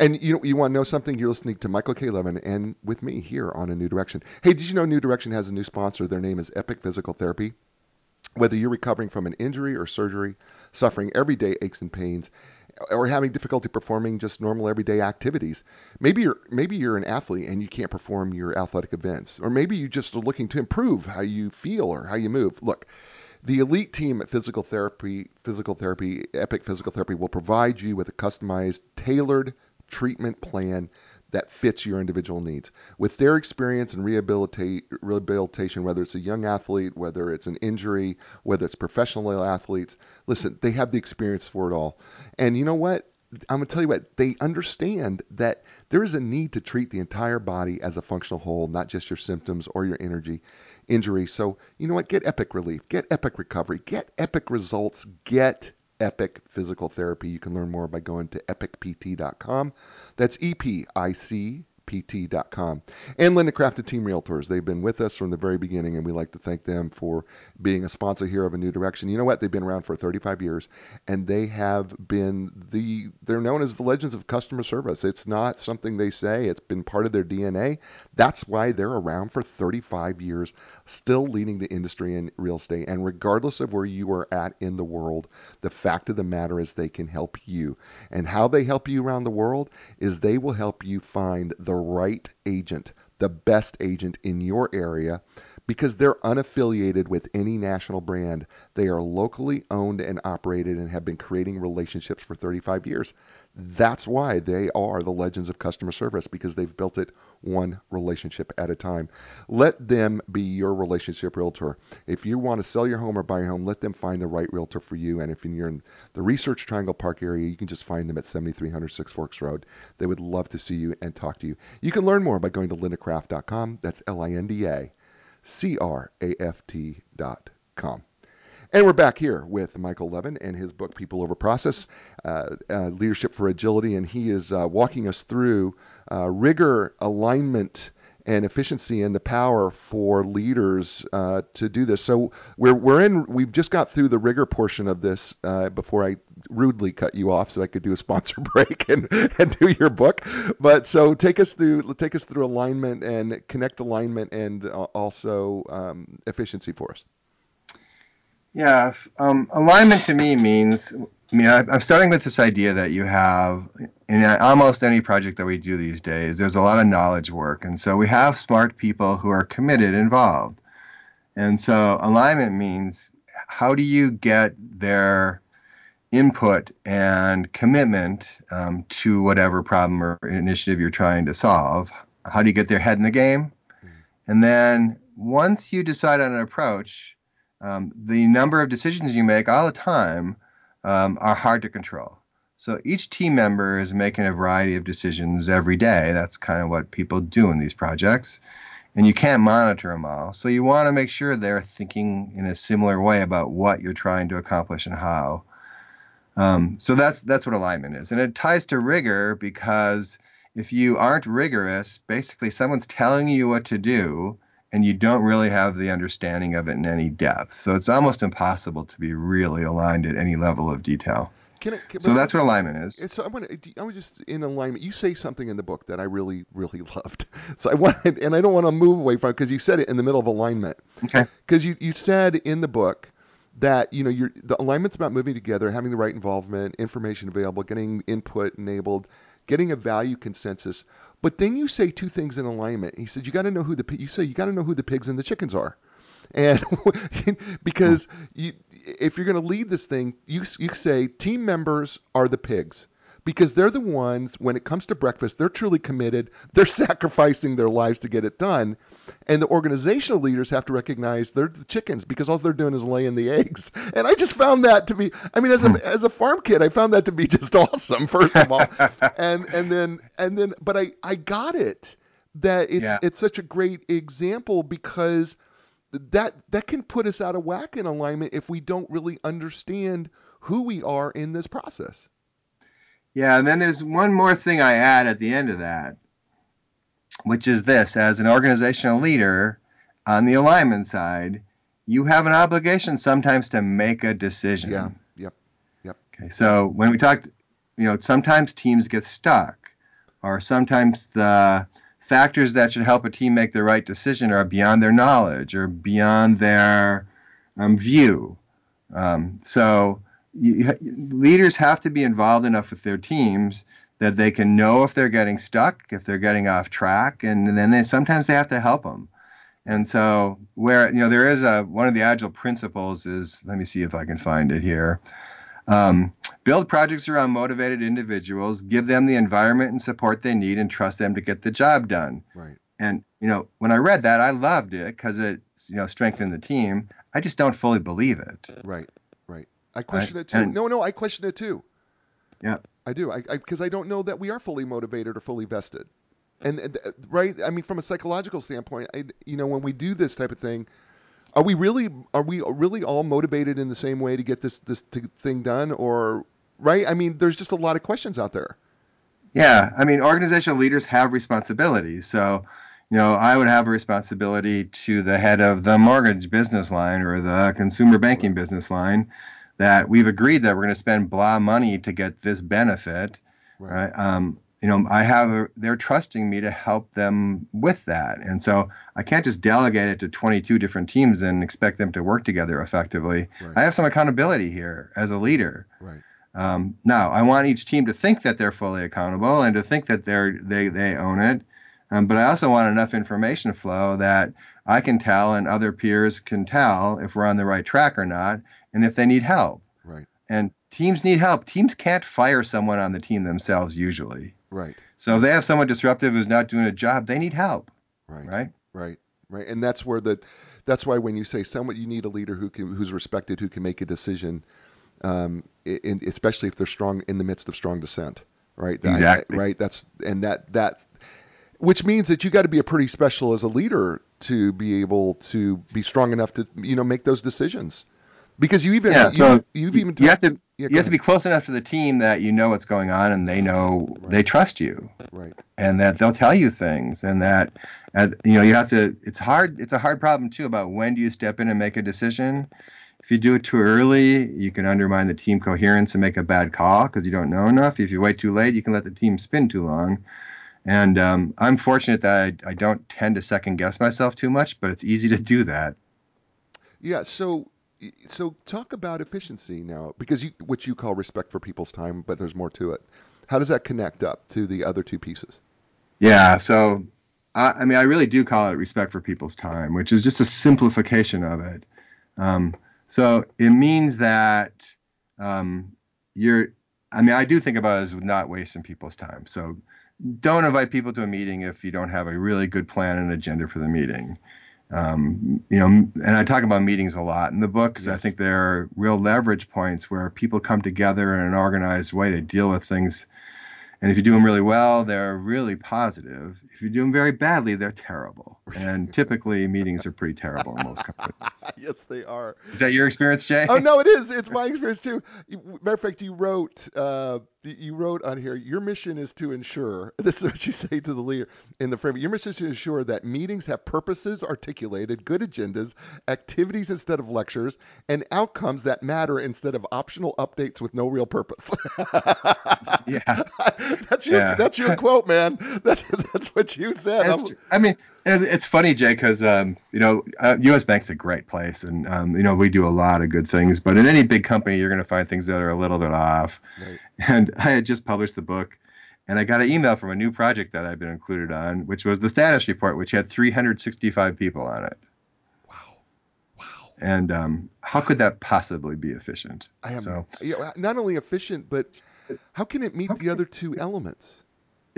And you you want to know something? You're listening to Michael K. Levine and with me here on A New Direction. Hey, did you know New Direction has a new sponsor? Their name is Epic Physical Therapy. Whether you're recovering from an injury or surgery, suffering everyday aches and pains, or having difficulty performing just normal everyday activities, maybe you're maybe you're an athlete and you can't perform your athletic events, or maybe you just are looking to improve how you feel or how you move. Look, the elite team at Physical Therapy, Physical Therapy, Epic Physical Therapy will provide you with a customized, tailored treatment plan that fits your individual needs. With their experience in rehabilitation, whether it's a young athlete, whether it's an injury, whether it's professional athletes, listen, they have the experience for it all. And you know what? I'm going to tell you what, they understand that there is a need to treat the entire body as a functional whole, not just your symptoms or your energy injury. So, you know what? Get epic relief, get epic recovery, get epic results, get epic physical therapy. You can learn more by going to epicpt.com. That's E P I C pt.com. And Linda Craft and Team Realtors. They've been with us from the very beginning, and we like to thank them for being a sponsor here of A New Direction. You know what? They've been around for 35 years, and they have been the, they're known as the legends of customer service. It's not something they say, it's been part of their DNA. That's why they're around for 35 years, still leading the industry in real estate. And regardless of where you are at in the world, the fact of the matter is they can help you. And how they help you around the world is they will help you find the right agent, the best agent in your area, because they're unaffiliated with any national brand. They are locally owned and operated and have been creating relationships for 35 years. That's why they are the legends of customer service because they've built it one relationship at a time. Let them be your relationship realtor. If you want to sell your home or buy your home, let them find the right realtor for you. And if you're in the Research Triangle Park area, you can just find them at 7300 Six Forks Road. They would love to see you and talk to you. You can learn more by going to lindacraft.com. That's L I N D A C R A F T.com. And we're back here with Michael Levine and his book, People Over Process uh, uh, Leadership for Agility. And he is uh, walking us through uh, rigor, alignment, and efficiency and the power for leaders uh, to do this. So we're, we're in, we've just got through the rigor portion of this uh, before I rudely cut you off so I could do a sponsor (laughs) break and, and do your book. But so take us through, take us through alignment and connect alignment and also um, efficiency for us. Yeah, um, alignment to me means, I mean, I, I'm starting with this idea that you have in almost any project that we do these days, there's a lot of knowledge work. And so we have smart people who are committed, involved. And so alignment means how do you get their input and commitment um, to whatever problem or initiative you're trying to solve? How do you get their head in the game? And then once you decide on an approach, um, the number of decisions you make all the time um, are hard to control. So each team member is making a variety of decisions every day. That's kind of what people do in these projects. And you can't monitor them all. So you want to make sure they're thinking in a similar way about what you're trying to accomplish and how. Um, so that's that's what alignment is, and it ties to rigor because if you aren't rigorous, basically someone's telling you what to do, and you don't really have the understanding of it in any depth. So it's almost impossible to be really aligned at any level of detail. Can I, can, so that's what alignment is. So I want to. I was just in alignment. You say something in the book that I really, really (laughs) loved. So I wanted, and I don't want to move away from it because you said it in the middle of alignment. Okay. Because you you said in the book that you know your the alignment's about moving together, having the right involvement, information available, getting input enabled, getting a value consensus. But then you say two things in alignment. He said you got to know who the you say you got to know who the pigs and the chickens are, and (laughs) because hmm. you, if you're going to lead this thing, you you say team members are the pigs because they're the ones when it comes to breakfast they're truly committed. (laughs) They're sacrificing their lives to get it done. And the organizational leaders have to recognize they're the chickens because all they're doing is laying the eggs. (laughs) And i just found that to be i mean as a hmm. as a farm kid i found that to be (laughs) just awesome first of all. And and then and then but i i got it that it's Yeah. it's such a great example because that that can put us out of whack in alignment if we don't really understand who we are in this process Yeah, and then there's one more thing I add at the end of that, which is this as an organizational leader on the alignment side, you have an obligation sometimes to make a decision. yeah yep yep. Okay, so when we talked, you know, sometimes teams get stuck, or sometimes the factors that should help a team make the right decision are beyond their knowledge or beyond their um, view. Um, so you, leaders have to be involved enough with their teams that they can know if they're getting stuck, if they're getting off track, and then they sometimes they have to help them. And so where you know there is a one of the agile principles is let me see if I can find it here. Um, build projects around motivated individuals, give them the environment and support they need, and trust them to get the job done. right And you know, when I read that, I loved it because it you know strengthened the team. I just don't fully believe it. Right. I question it too. and- no, no, I question it too. Yeah. I do. I because I, don't know that we are fully motivated or fully vested. And and, uh, right, I mean, from a psychological standpoint, I, you know, when we do this type of thing, are we really are we really all motivated in the same way to get this this thing done, or right? I mean, there's just a lot of questions out there. Yeah, I mean, organizational leaders have responsibilities. So, you know, I would have a responsibility to the head of the mortgage business line or the consumer banking business line that we've agreed that we're going to spend blah money to get this benefit. Right. Um, you know, I have a, they're trusting me to help them with that, and so I can't just delegate it to 22 different teams and expect them to work together effectively. Right. I have some accountability here as a leader. Right. Um, now, I want each team to think that they're fully accountable and to think that they're they they own it. Um, but I also want enough information flow that I can tell and other peers can tell if we're on the right track or not, and if they need help. Right. And teams need help. Teams can't fire someone on the team themselves usually. Right. So if they have someone disruptive who's not doing a job, they need help, Right. right? Right, right, and that's where the, that's why when you say someone, you need a leader who can, who's respected, who can make a decision, um, in, especially if they're strong in the midst of strong dissent, right? That- Exactly. right. That's and that that, which means that you got to be a pretty special as a leader to be able to be strong enough to you know make those decisions, because you even Yeah. So you've even you have to yeah, you have to be close enough to the team that you know what's going on and they know they trust you. right, and that they'll tell you things and that uh, you know you have to it's hard it's a hard problem too about when do you step in and make a decision if you do it too early you can undermine the team coherence and make a bad call because you don't know enough if you wait too late you can let the team spin too long and um, i'm fortunate that I, I don't tend to second guess myself too much but it's easy to do that yeah. So so talk about efficiency now, because you what you call respect for people's time, but there's more to it. How does that connect up to the other two pieces? Yeah, so I, I mean, I really do call it respect for people's time, which is just a simplification of it. Um, so it means that um, you're, I mean, I do think about it as not wasting people's time. So don't invite people to a meeting if you don't have a really good plan and agenda for the meeting. Um, you know, and I talk about meetings a lot in the book because I think they're real leverage points where people come together in an organized way to deal with things and if you do them really well, they're really positive. If you do them very badly, they're terrible. And (laughs) typically, meetings are pretty terrible in most companies. (laughs) yes, they are. Is that your experience, Jay? Oh no, it is. (laughs) It's my experience too. Matter of fact, you wrote uh, you wrote on here. Your mission is to ensure. (laughs) This is what you say to the leader in the frame. Your mission is to ensure that meetings have purposes articulated, good agendas, activities instead of lectures, and outcomes that matter instead of optional updates with no real purpose. yeah. (laughs) that's your yeah. that's your quote, man. (laughs) That's that's what you said. I mean, it's funny, Jay, because um, you know, uh, U.S. Bank's a great place, and um, you know, we do a lot of good things. But in any big company, you're going to find things that are a little bit off. Right. And (laughs) I had just published the book, and I got an email from a new project that I've been included on, which was the status report, which had 365 people on it. Wow. Wow. And um, how could that possibly be efficient? I am so, not only efficient, but how can it meet the other two elements?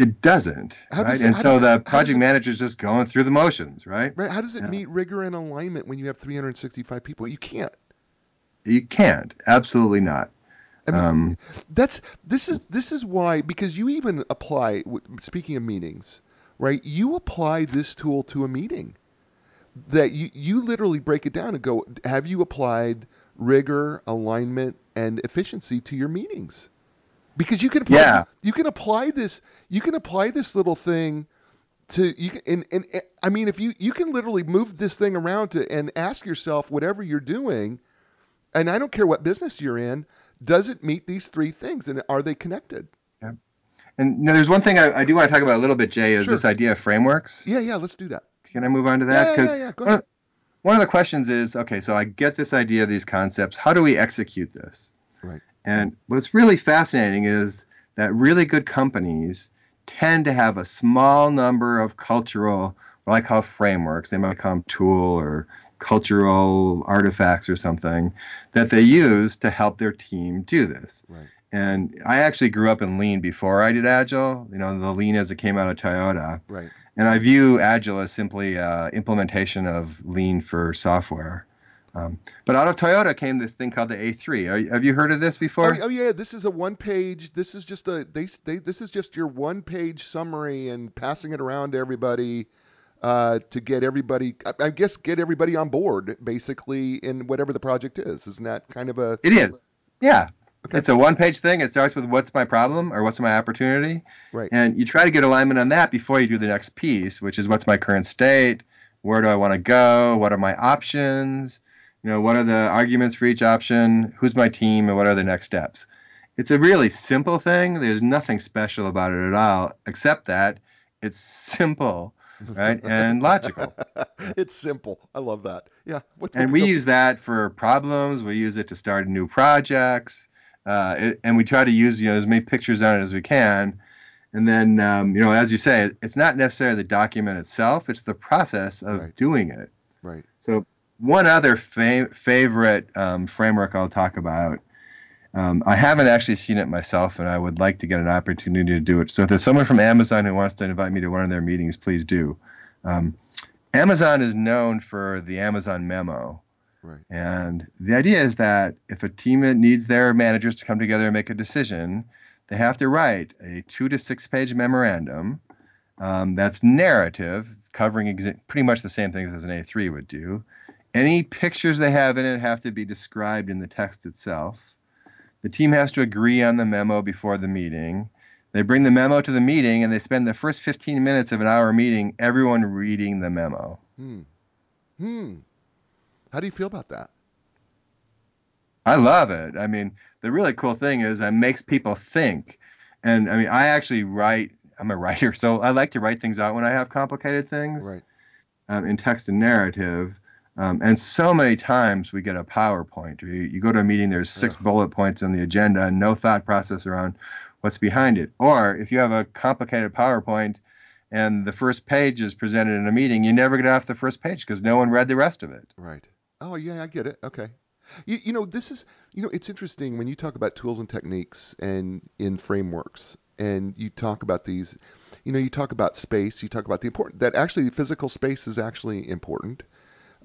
It doesn't, how right? Does, and so the project manager is just going through the motions, right? Right. How does it yeah. meet rigor and alignment when you have 365 people? You can't. You can't. Absolutely not. I mean, um, that's this is this is why because you even apply. Speaking of meetings, right? You apply this tool to a meeting. That you you literally break it down and go. Have you applied rigor, alignment, and efficiency to your meetings? Because you can apply, yeah. you can apply this you can apply this little thing to you can, and, and, and I mean if you you can literally move this thing around to and ask yourself whatever you're doing and I don't care what business you're in does it meet these three things and are they connected? Yeah and you know, there's one thing I, I, do want to talk about a little bit Jay is sure. this idea of frameworks. Yeah yeah let's do that. Can I move on to that? Because yeah, yeah, yeah, Go ahead. one of the questions is okay so I get this idea of these concepts. How do we execute this? Right and what's really fascinating is that really good companies tend to have a small number of cultural, what I call frameworks. They might call them tool or cultural artifacts or something that they use to help their team do this. Right. And I actually grew up in Lean before I did Agile. You know, the Lean as it came out of Toyota. Right. And I view Agile as simply uh, implementation of Lean for software. Um, but out of Toyota came this thing called the A3. Are, have you heard of this before? Oh, oh, yeah, this is a one-page. This is just a they, they this is just your one-page summary and passing it around to everybody uh, to get everybody. I, I guess get everybody on board basically in whatever the project is. Isn't that kind of a? It is. Yeah. Okay. It's a one-page thing. It starts with what's my problem or what's my opportunity, right? And you try to get alignment on that before you do the next piece, which is what's my current state, where do I want to go, what are my options you know, what are the arguments for each option? Who's my team? And what are the next steps? It's a really simple thing. There's nothing special about it at all, except that it's simple, (laughs) right, and logical. (laughs) it's simple. I love that. Yeah. What, and we use that for problems. We use it to start new projects, uh, it, and we try to use you know as many pictures on it as we can. And then, um, you know, as you say, it's not necessarily the document itself; it's the process of right. doing it. Right. So one other fa- favorite um, framework I'll talk about. Um, I haven't actually seen it myself, and I would like to get an opportunity to do it. So if there's someone from Amazon who wants to invite me to one of their meetings, please do. Um, Amazon is known for the Amazon memo. Right. And the idea is that if a team needs their managers to come together and make a decision, they have to write a two to six page memorandum um, that's narrative, covering exa- pretty much the same things as an A3 would do. Any pictures they have in it have to be described in the text itself. The team has to agree on the memo before the meeting. They bring the memo to the meeting and they spend the first 15 minutes of an hour meeting everyone reading the memo. Hmm. Hmm. How do you feel about that? I love it. I mean, the really cool thing is it makes people think. And I mean, I actually write, I'm a writer, so I like to write things out when I have complicated things right. um, in text and narrative. Um, and so many times we get a PowerPoint. You, you go to a meeting, there's six yeah. bullet points on the agenda and no thought process around what's behind it. Or if you have a complicated PowerPoint and the first page is presented in a meeting, you never get off the first page because no one read the rest of it. Right. Oh, yeah, I get it. Okay. You, you know, this is, you know, it's interesting when you talk about tools and techniques and in frameworks and you talk about these you know, you talk about space, you talk about the important that actually physical space is actually important.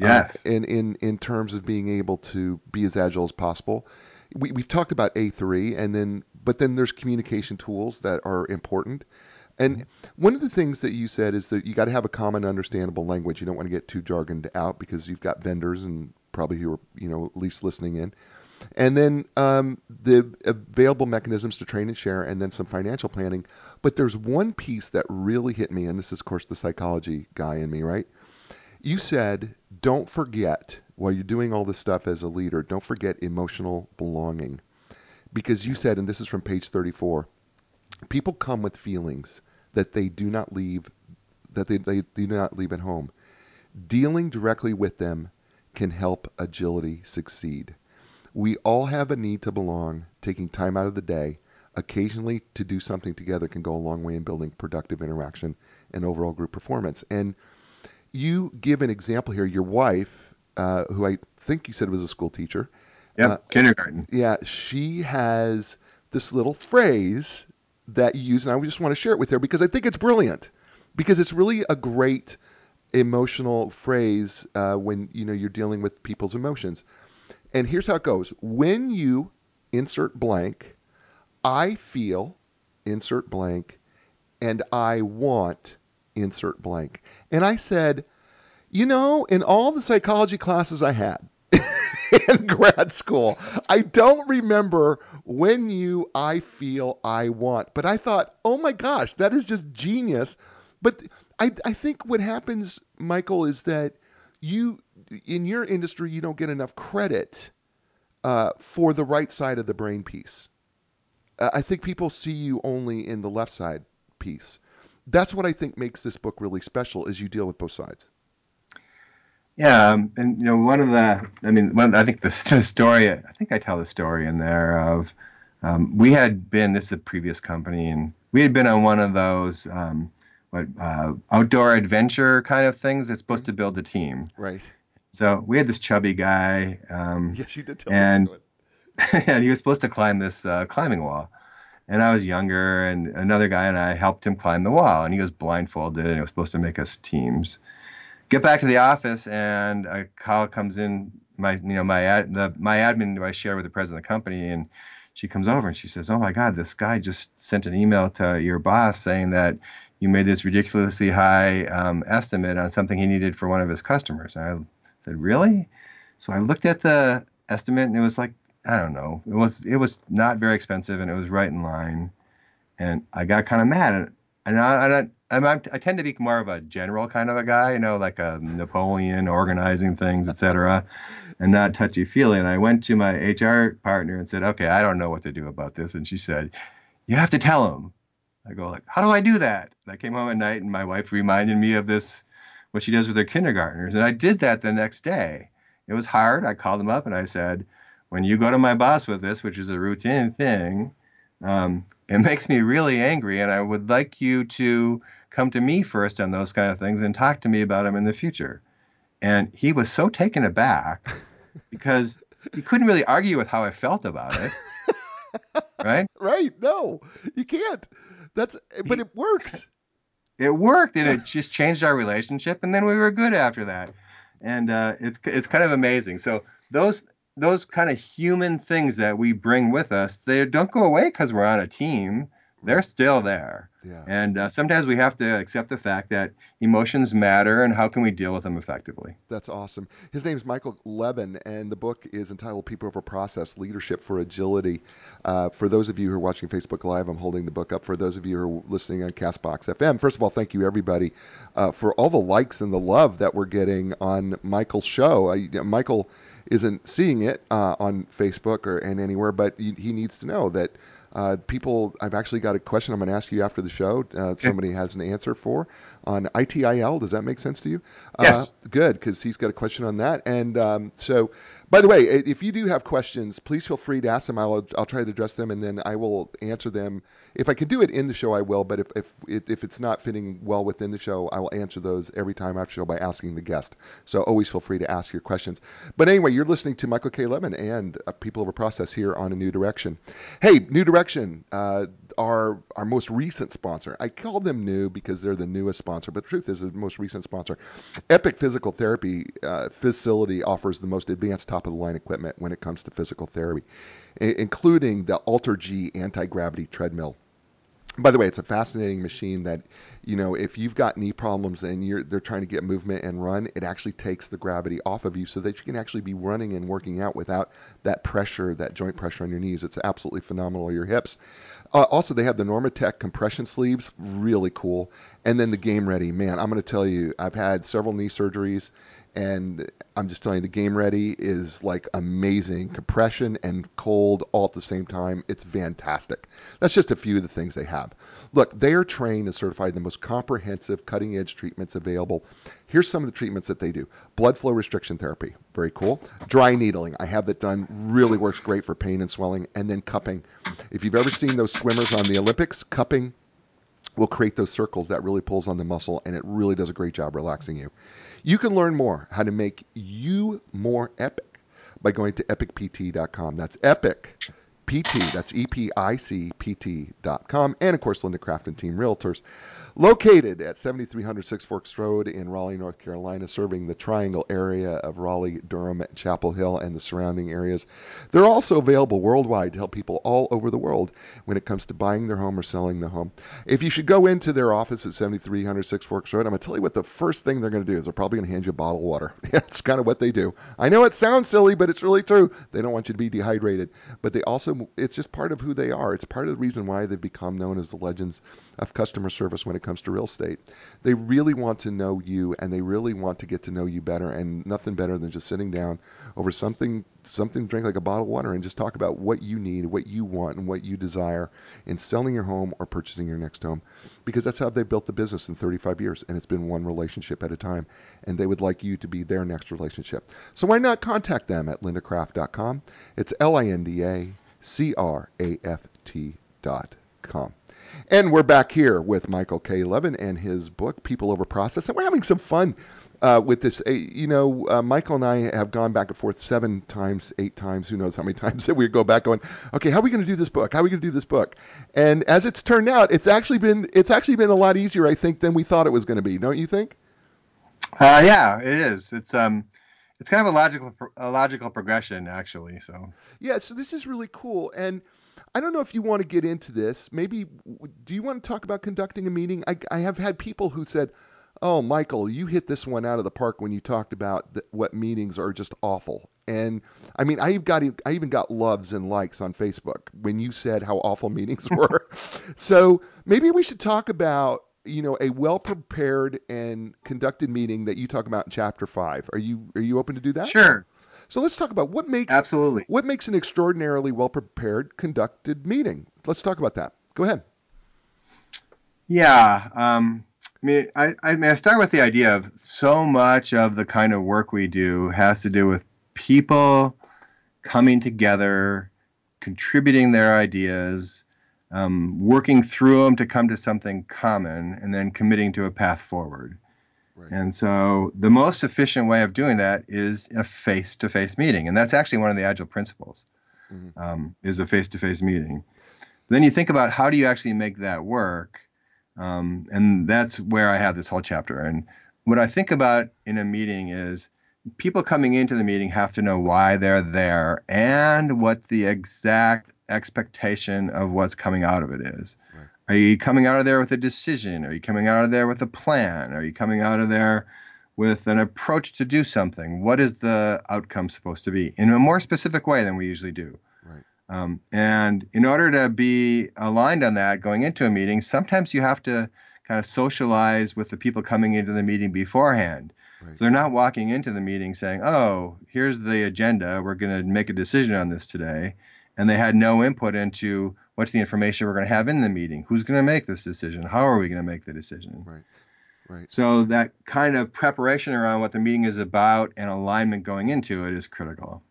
Uh, Yes. in in in terms of being able to be as agile as possible. We we've talked about A3 and then but then there's communication tools that are important. And one of the things that you said is that you got to have a common understandable language. You don't want to get too jargoned out because you've got vendors and probably who are, you know, at least listening in. And then um, the available mechanisms to train and share, and then some financial planning. But there's one piece that really hit me, and this is, of course, the psychology guy in me, right? You said, don't forget, while you're doing all this stuff as a leader, don't forget emotional belonging. Because you said, and this is from page 34, people come with feelings that they do not leave, that they, they do not leave at home. Dealing directly with them can help agility succeed. We all have a need to belong. Taking time out of the day, occasionally to do something together, can go a long way in building productive interaction and overall group performance. And you give an example here. Your wife, uh, who I think you said was a school teacher, yeah, uh, kindergarten. yeah, she has this little phrase that you use, and I just want to share it with her because I think it's brilliant. Because it's really a great emotional phrase uh, when you know you're dealing with people's emotions. And here's how it goes: when you insert blank, I feel insert blank, and I want insert blank. And I said, you know, in all the psychology classes I had (laughs) in grad school, I don't remember when you I feel I want. But I thought, oh my gosh, that is just genius. But I, I think what happens, Michael, is that you in your industry you don't get enough credit uh, for the right side of the brain piece. Uh, I think people see you only in the left side piece. That's what I think makes this book really special is you deal with both sides. Yeah, um, and you know, one of the, I mean, one the, I think the, (laughs) the story, I think I tell the story in there of, um, we had been, this is a previous company, and we had been on one of those, um, what, uh, outdoor adventure kind of things that's supposed to build a team. Right. So we had this chubby guy, um, (laughs) Yes, you did tell And- me. (laughs) and he was supposed to climb this uh, climbing wall. And I was younger, and another guy and I helped him climb the wall, and he was blindfolded, and it was supposed to make us teams. Get back to the office, and a call comes in. My, you know, my ad, the my admin I share with the president of the company, and she comes over and she says, "Oh my God, this guy just sent an email to your boss saying that you made this ridiculously high um, estimate on something he needed for one of his customers." And I said, "Really?" So I looked at the estimate, and it was like I don't know. It was it was not very expensive and it was right in line, and I got kind of mad. And, I, I, I'm, I tend to be more of a general kind of a guy, you know, like a Napoleon, organizing things, etc., and not touchy feely. And I went to my HR partner and said, okay, I don't know what to do about this. And she said, you have to tell him. I go like, how do I do that? And I came home at night and my wife reminded me of this, what she does with her kindergartners, and I did that the next day. It was hard. I called him up and I said when you go to my boss with this, which is a routine thing, um, it makes me really angry, and I would like you to come to me first on those kind of things and talk to me about them in the future. And he was so taken aback (laughs) because he couldn't really argue with how I felt about it, (laughs) right? Right. No, you can't. That's but it works. It worked, and it just changed our relationship, and then we were good after that. And uh, it's it's kind of amazing. So those those kind of human things that we bring with us, they don't go away because we're on a team. They're still there. Yeah. And uh, sometimes we have to accept the fact that emotions matter and how can we deal with them effectively. That's awesome. His name is Michael Levine, and the book is entitled People Over Process Leadership for Agility. Uh, for those of you who are watching Facebook Live, I'm holding the book up. For those of you who are listening on Castbox FM, first of all, thank you, everybody, uh, for all the likes and the love that we're getting on Michael's show. I, Michael isn't seeing it uh, on Facebook or and anywhere, but he, he needs to know that uh, people, I've actually got a question I'm going to ask you after the show. Uh, somebody has an answer for on ITIL. Does that make sense to you? Yes. Uh, good, because he's got a question on that. And um, so, by the way, if you do have questions, please feel free to ask them. I'll I'll try to address them, and then I will answer them. If I can do it in the show, I will. But if if if it's not fitting well within the show, I will answer those every time after show by asking the guest. So always feel free to ask your questions. But anyway, you're listening to Michael K. Levine and uh, People a Process here on a New Direction. Hey, New Direction, uh, our our most recent sponsor. I call them new because they're the newest sponsor, but the truth is, the most recent sponsor. Epic Physical Therapy uh, facility offers the most advanced top of the line equipment when it comes to physical therapy, I- including the Alter G anti gravity treadmill by the way, it's a fascinating machine that, you know, if you've got knee problems and you're they're trying to get movement and run, it actually takes the gravity off of you so that you can actually be running and working out without that pressure, that joint pressure on your knees. It's absolutely phenomenal. Your hips. Uh, also, they have the Normatec compression sleeves, really cool. And then the Game Ready, man, I'm going to tell you, I've had several knee surgeries, and I'm just telling you, the Game Ready is like amazing. Compression and cold all at the same time. It's fantastic. That's just a few of the things they have. Look, they are trained and certified in the most comprehensive, cutting edge treatments available. Here's some of the treatments that they do blood flow restriction therapy, very cool. Dry needling, I have that done, really works great for pain and swelling. And then cupping. If you've ever seen those swimmers on the Olympics, cupping will create those circles that really pulls on the muscle and it really does a great job relaxing you. You can learn more how to make you more epic by going to epicpt.com. That's epic PT, that's E P I C P T.com. And of course, Linda Craft and Team Realtors, located at 7300 Six Forks Road in Raleigh, North Carolina, serving the triangle area of Raleigh, Durham, Chapel Hill, and the surrounding areas. They're also available worldwide to help people all over the world when it comes to buying their home or selling the home. If you should go into their office at 7300 Six Forks Road, I'm going to tell you what the first thing they're going to do is they're probably going to hand you a bottle of water. (laughs) That's kind of what they do. I know it sounds silly, but it's really true. They don't want you to be dehydrated, but they also, it's just part of who they are. It's part of the reason why they've become known as the legends of customer service when it comes to real estate. They really want to know you and they really want to get to know you better and nothing better than just sitting down over something something to drink like a bottle of water and just talk about what you need, what you want and what you desire in selling your home or purchasing your next home because that's how they built the business in 35 years and it's been one relationship at a time and they would like you to be their next relationship. So why not contact them at lindacraft.com. It's L I N D A C R A F T.com. And we're back here with Michael K. Levine and his book, People Over Process. And we're having some fun uh, with this. Uh, you know, uh, Michael and I have gone back and forth seven times, eight times, who knows how many (laughs) times that we go back going, okay, how are we going to do this book? How are we going to do this book? And as it's turned out, it's actually been it's actually been a lot easier, I think, than we thought it was going to be. Don't you think? Uh, yeah, it is. It's um, it's kind of a logical a logical progression actually. So yeah, so this is really cool and. I don't know if you want to get into this. Maybe do you want to talk about conducting a meeting? I, I have had people who said, "Oh, Michael, you hit this one out of the park when you talked about what meetings are just awful." And I mean, i've got I even got loves and likes on Facebook when you said how awful meetings (laughs) were. so maybe we should talk about you know a well prepared and conducted meeting that you talk about in chapter five. Are you are you open to do that? Sure. So let's talk about what makes absolutely what makes an extraordinarily well prepared conducted meeting. Let's talk about that. Go ahead. Yeah, um, I mean, I, I, mean, I start with the idea of so much of the kind of work we do has to do with people coming together, contributing their ideas, um, working through them to come to something common, and then committing to a path forward. Right. And so the most efficient way of doing that is a face-to-face meeting, and that's actually one of the agile principles. Mm-hmm. Um, is a face-to-face meeting. Then you think about how do you actually make that work, um, and that's where I have this whole chapter. And what I think about in a meeting is people coming into the meeting have to know why they're there and what the exact expectation of what's coming out of it is. Right. Are you coming out of there with a decision? Are you coming out of there with a plan? Are you coming out of there with an approach to do something? What is the outcome supposed to be in a more specific way than we usually do? Right. Um, and in order to be aligned on that going into a meeting, sometimes you have to kind of socialize with the people coming into the meeting beforehand. Right. So they're not walking into the meeting saying, "Oh, here's the agenda. We're going to make a decision on this today," and they had no input into what's the information we're going to have in the meeting, who's going to make this decision, how are we going to make the decision. Right. Right. So that kind of preparation around what the meeting is about and alignment going into it is critical.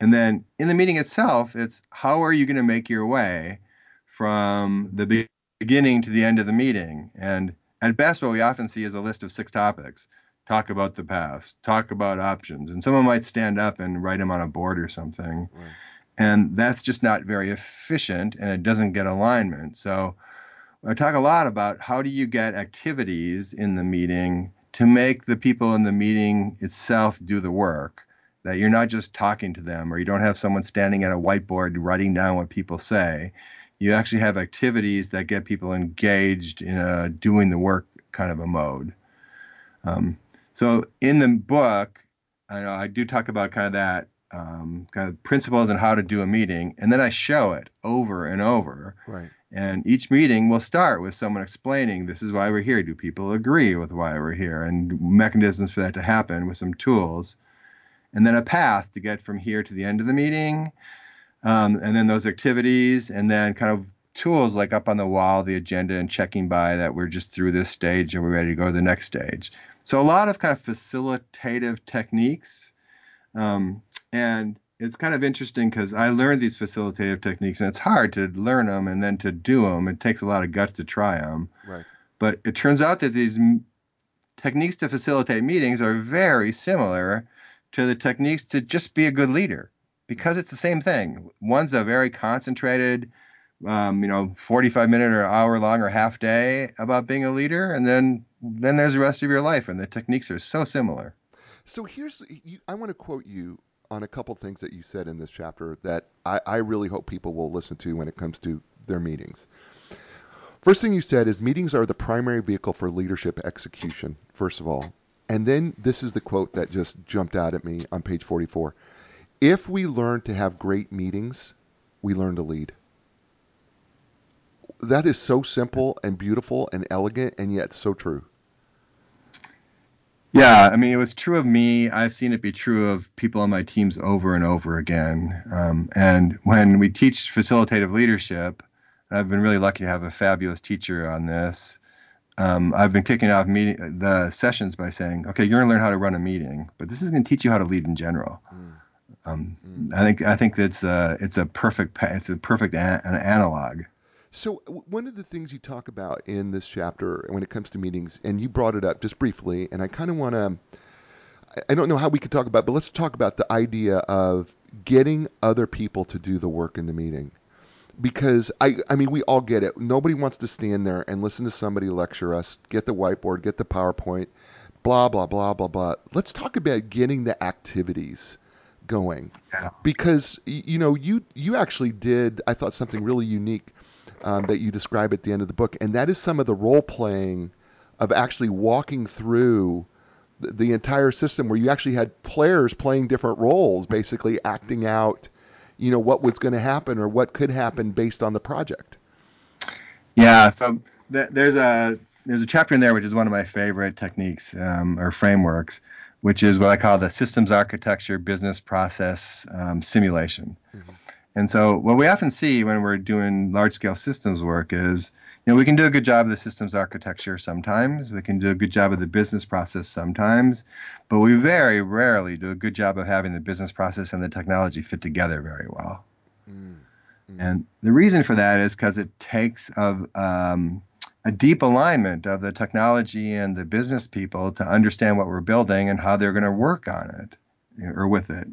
And then in the meeting itself, it's how are you going to make your way from the beginning to the end of the meeting? And at best, what we often see is a list of six topics. Talk about the past, talk about options, and someone might stand up and write them on a board or something. Right. And that's just not very efficient and it doesn't get alignment. So I talk a lot about how do you get activities in the meeting to make the people in the meeting itself do the work. That you're not just talking to them or you don't have someone standing at a whiteboard writing down what people say. You actually have activities that get people engaged in a doing the work kind of a mode. Um, so in the book, I know I do talk about kind of that um, kind of principles and how to do a meeting, and then I show it over and over. Right. And each meeting will start with someone explaining this is why we're here. Do people agree with why we're here? And mechanisms for that to happen with some tools. And then a path to get from here to the end of the meeting. Um, and then those activities, and then kind of tools like up on the wall, the agenda, and checking by that we're just through this stage and we're ready to go to the next stage. So a lot of kind of facilitative techniques. Um, and it's kind of interesting because I learned these facilitative techniques, and it's hard to learn them and then to do them. It takes a lot of guts to try them. Right. But it turns out that these m- techniques to facilitate meetings are very similar to the techniques to just be a good leader because it's the same thing. One's a very concentrated, um, you know, 45 minute or hour long or half day about being a leader, and then then there's the rest of your life, and the techniques are so similar. So here's, you, I want to quote you on a couple things that you said in this chapter that I, I really hope people will listen to when it comes to their meetings. First thing you said is meetings are the primary vehicle for leadership execution, first of all. And then this is the quote that just jumped out at me on page 44. If we learn to have great meetings, we learn to lead. That is so simple and beautiful and elegant and yet so true. Yeah, I mean, it was true of me. I've seen it be true of people on my teams over and over again. Um, and when we teach facilitative leadership, I've been really lucky to have a fabulous teacher on this. Um, I've been kicking off meeting, the sessions by saying, okay, you're going to learn how to run a meeting, but this is going to teach you how to lead in general. Mm. Um, mm. I think I think it's a it's a perfect it's a perfect an analog. So one of the things you talk about in this chapter when it comes to meetings, and you brought it up just briefly, and I kind of want to. I don't know how we could talk about, but let's talk about the idea of getting other people to do the work in the meeting. Because I, I mean, we all get it. Nobody wants to stand there and listen to somebody lecture us, get the whiteboard, get the PowerPoint, blah blah blah blah blah. Let's talk about getting the activities going. Yeah. Because you know, you you actually did, I thought something really unique um, that you describe at the end of the book, and that is some of the role playing of actually walking through the, the entire system, where you actually had players playing different roles, basically acting out, you know, what was going to happen or what could happen based on the project. Yeah, so th- there's a there's a chapter in there which is one of my favorite techniques um, or frameworks, which is what I call the systems architecture business process um, simulation. Mm-hmm. And so what we often see when we're doing large scale systems work is, you know, we can do a good job of the systems architecture sometimes, we can do a good job of the business process sometimes, but we very rarely do a good job of having the business process and the technology fit together very well. Mm. Mm. And the reason for that is because it takes of um, a deep alignment of the technology and the business people to understand what we're building and how they're going to work on it or with it.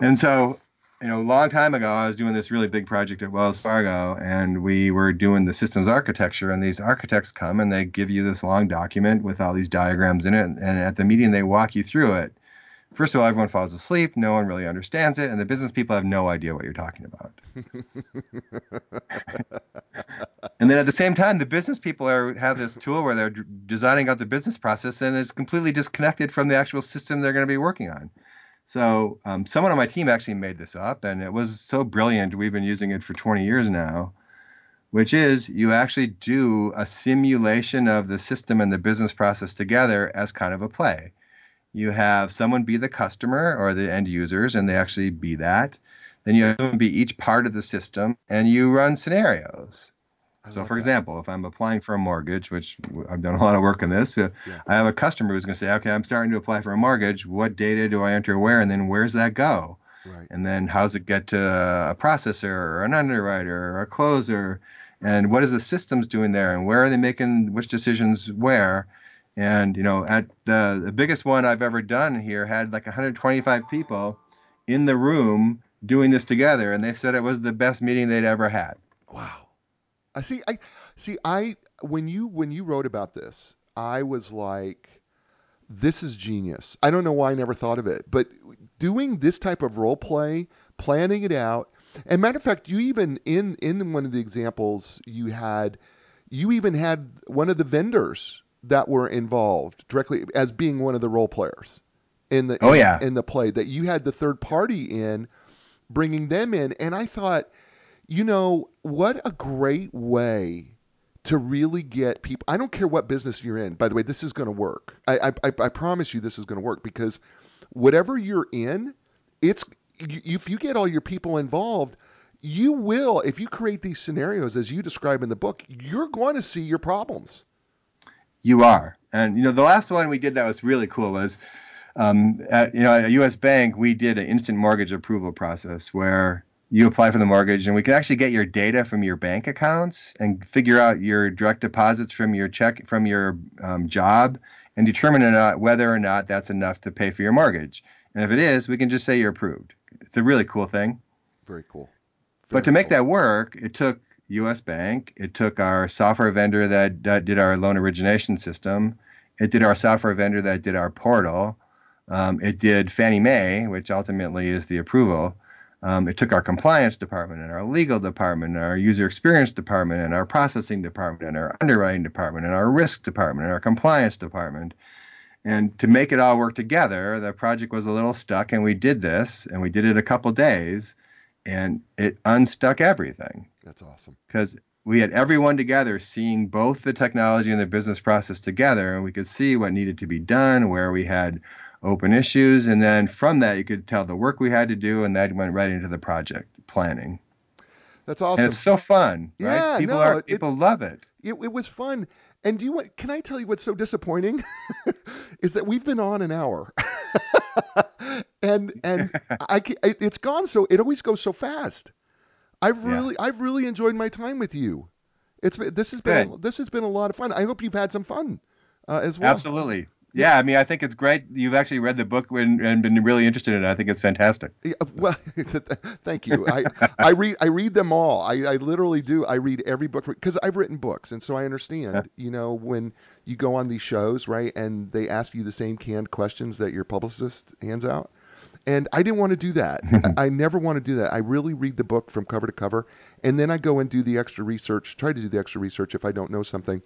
And so you know, a long time ago, I was doing this really big project at Wells Fargo, and we were doing the systems architecture. And these architects come and they give you this long document with all these diagrams in it. And at the meeting, they walk you through it. First of all, everyone falls asleep. No one really understands it, and the business people have no idea what you're talking about. (laughs) and then at the same time, the business people are have this tool where they're designing out the business process, and it's completely disconnected from the actual system they're going to be working on. So um, someone on my team actually made this up, and it was so brilliant. We've been using it for 20 years now, which is you actually do a simulation of the system and the business process together as kind of a play. You have someone be the customer or the end users, and they actually be that. Then you have them be each part of the system, and you run scenarios. I So, for that. example, if I'm applying for a mortgage, which I've done a lot of work on this, uh, Yeah. I have a customer who's going to say, okay, I'm starting to apply for a mortgage. What data do I enter where? And then where's that go? Right. And then how's it get to a processor or an underwriter or a closer? And what is the systems doing there? And where are they making which decisions where? And you know, at the the biggest one I've ever done here had like 125 people in the room doing this together, and they said it was the best meeting they'd ever had. Wow. I see. I see. I when you when you wrote about this, I was like, this is genius. I don't know why I never thought of it, but doing this type of role play, planning it out, and matter of fact, you even in in one of the examples you had, you even had one of the vendors that were involved directly as being one of the role players in the Oh, in- yeah. in the play that you had the third party in, bringing them in, and I thought you know, what a great way to really get people. I don't care what business you're in. By the way, this is going to work. I, I, I promise you this is going to work because whatever you're in, it's if you get all your people involved, you will. If you create these scenarios as you describe in the book, you're going to see your problems. You are. And you know, the last one we did that was really cool was um, at you know at a U.S. bank we did an instant mortgage approval process where you apply for the mortgage and we can actually get your data from your bank accounts and figure out your direct deposits from your check from your um, job and determine or not whether or not that's enough to pay for your mortgage. And if it is, we can just say you're approved. It's a really cool thing. Very cool. But to make cool. that work, it took U.S. Bank, it took our software vendor that, that did our loan origination system, it did our software vendor that did our portal, um, it did Fannie Mae, which ultimately is the approval. Um, it took our compliance department and our legal department and our user experience department and our processing department and our underwriting department and our risk department and our compliance department. And to make it all work together, the project was a little stuck, and we did this, and we did it a couple days, and it unstuck everything That's awesome. because we had everyone together seeing both the technology and the business process together, and we could see what needed to be done, where we had open issues, and then from that you could tell the work we had to do, and that went right into the project planning. That's awesome. And it's so fun, right? Yeah, people no, are it- people love it. It, it was fun. And do you want, can I tell you what's so disappointing? (laughs) is that we've been on an hour. (laughs) and and I, it- it's gone so it always goes so fast. I've Yeah. really I've really enjoyed my time with you. It's this has been Good. this has been a lot of fun. I hope you've had some fun uh, as well. Absolutely. Yeah, I mean, I think it's great. You've actually read the book and, and been really interested in it. I think it's fantastic. Yeah, well, (laughs) thank you. I, I (laughs) read I read them all. I, I literally do. I read every book because I've written books, and so I understand. You know, when you go on these shows, right, and they ask you the same canned questions that your publicist hands out, and I didn't want to do that. (laughs) I, I never want to do that. I really read the book from cover to cover, and then I go and do the extra research. Try to do the extra research if I don't know something.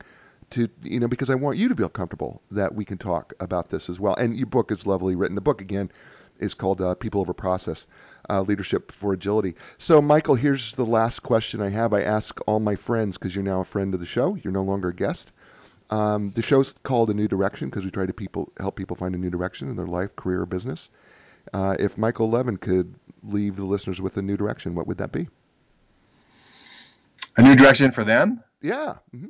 To you know, because I want you to feel comfortable that we can talk about this as well. And your book is lovely written. The book again is called uh, People Over Process uh, Leadership for Agility. So, Michael, here's the last question I have. I ask all my friends because you're now a friend of the show. You're no longer a guest. Um, the show's called A New Direction because we try to people help people find a new direction in their life, career, or business. Uh, if Michael Levine could leave the listeners with a new direction, what would that be? A new direction for them? Yeah. hmm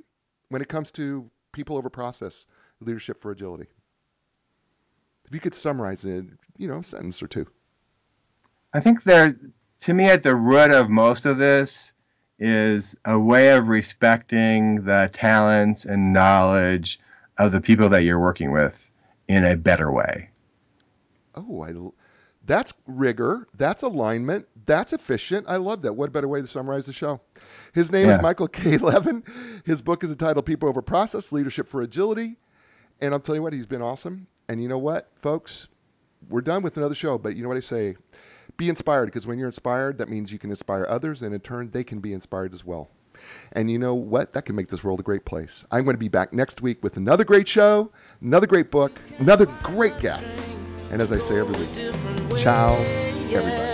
When it comes to people over process, leadership for agility. If you could summarize it, in, you know, a sentence or two. I think there, to me, at the root of most of this is a way of respecting the talents and knowledge of the people that you're working with in a better way. Oh, I, that's rigor. That's alignment. That's efficient. I love that. What better way to summarize the show? His name is Michael K. Levine. His book is entitled People Over Process Leadership for Agility. And I'll tell you what, he's been awesome. And you know what, folks? We're done with another show, but you know what I say? Be inspired because when you're inspired, that means you can inspire others, and in turn, they can be inspired as well. And you know what? That can make this world a great place. I'm going to be back next week with another great show, another great book, another great guest. And as I say every week, ciao, everybody.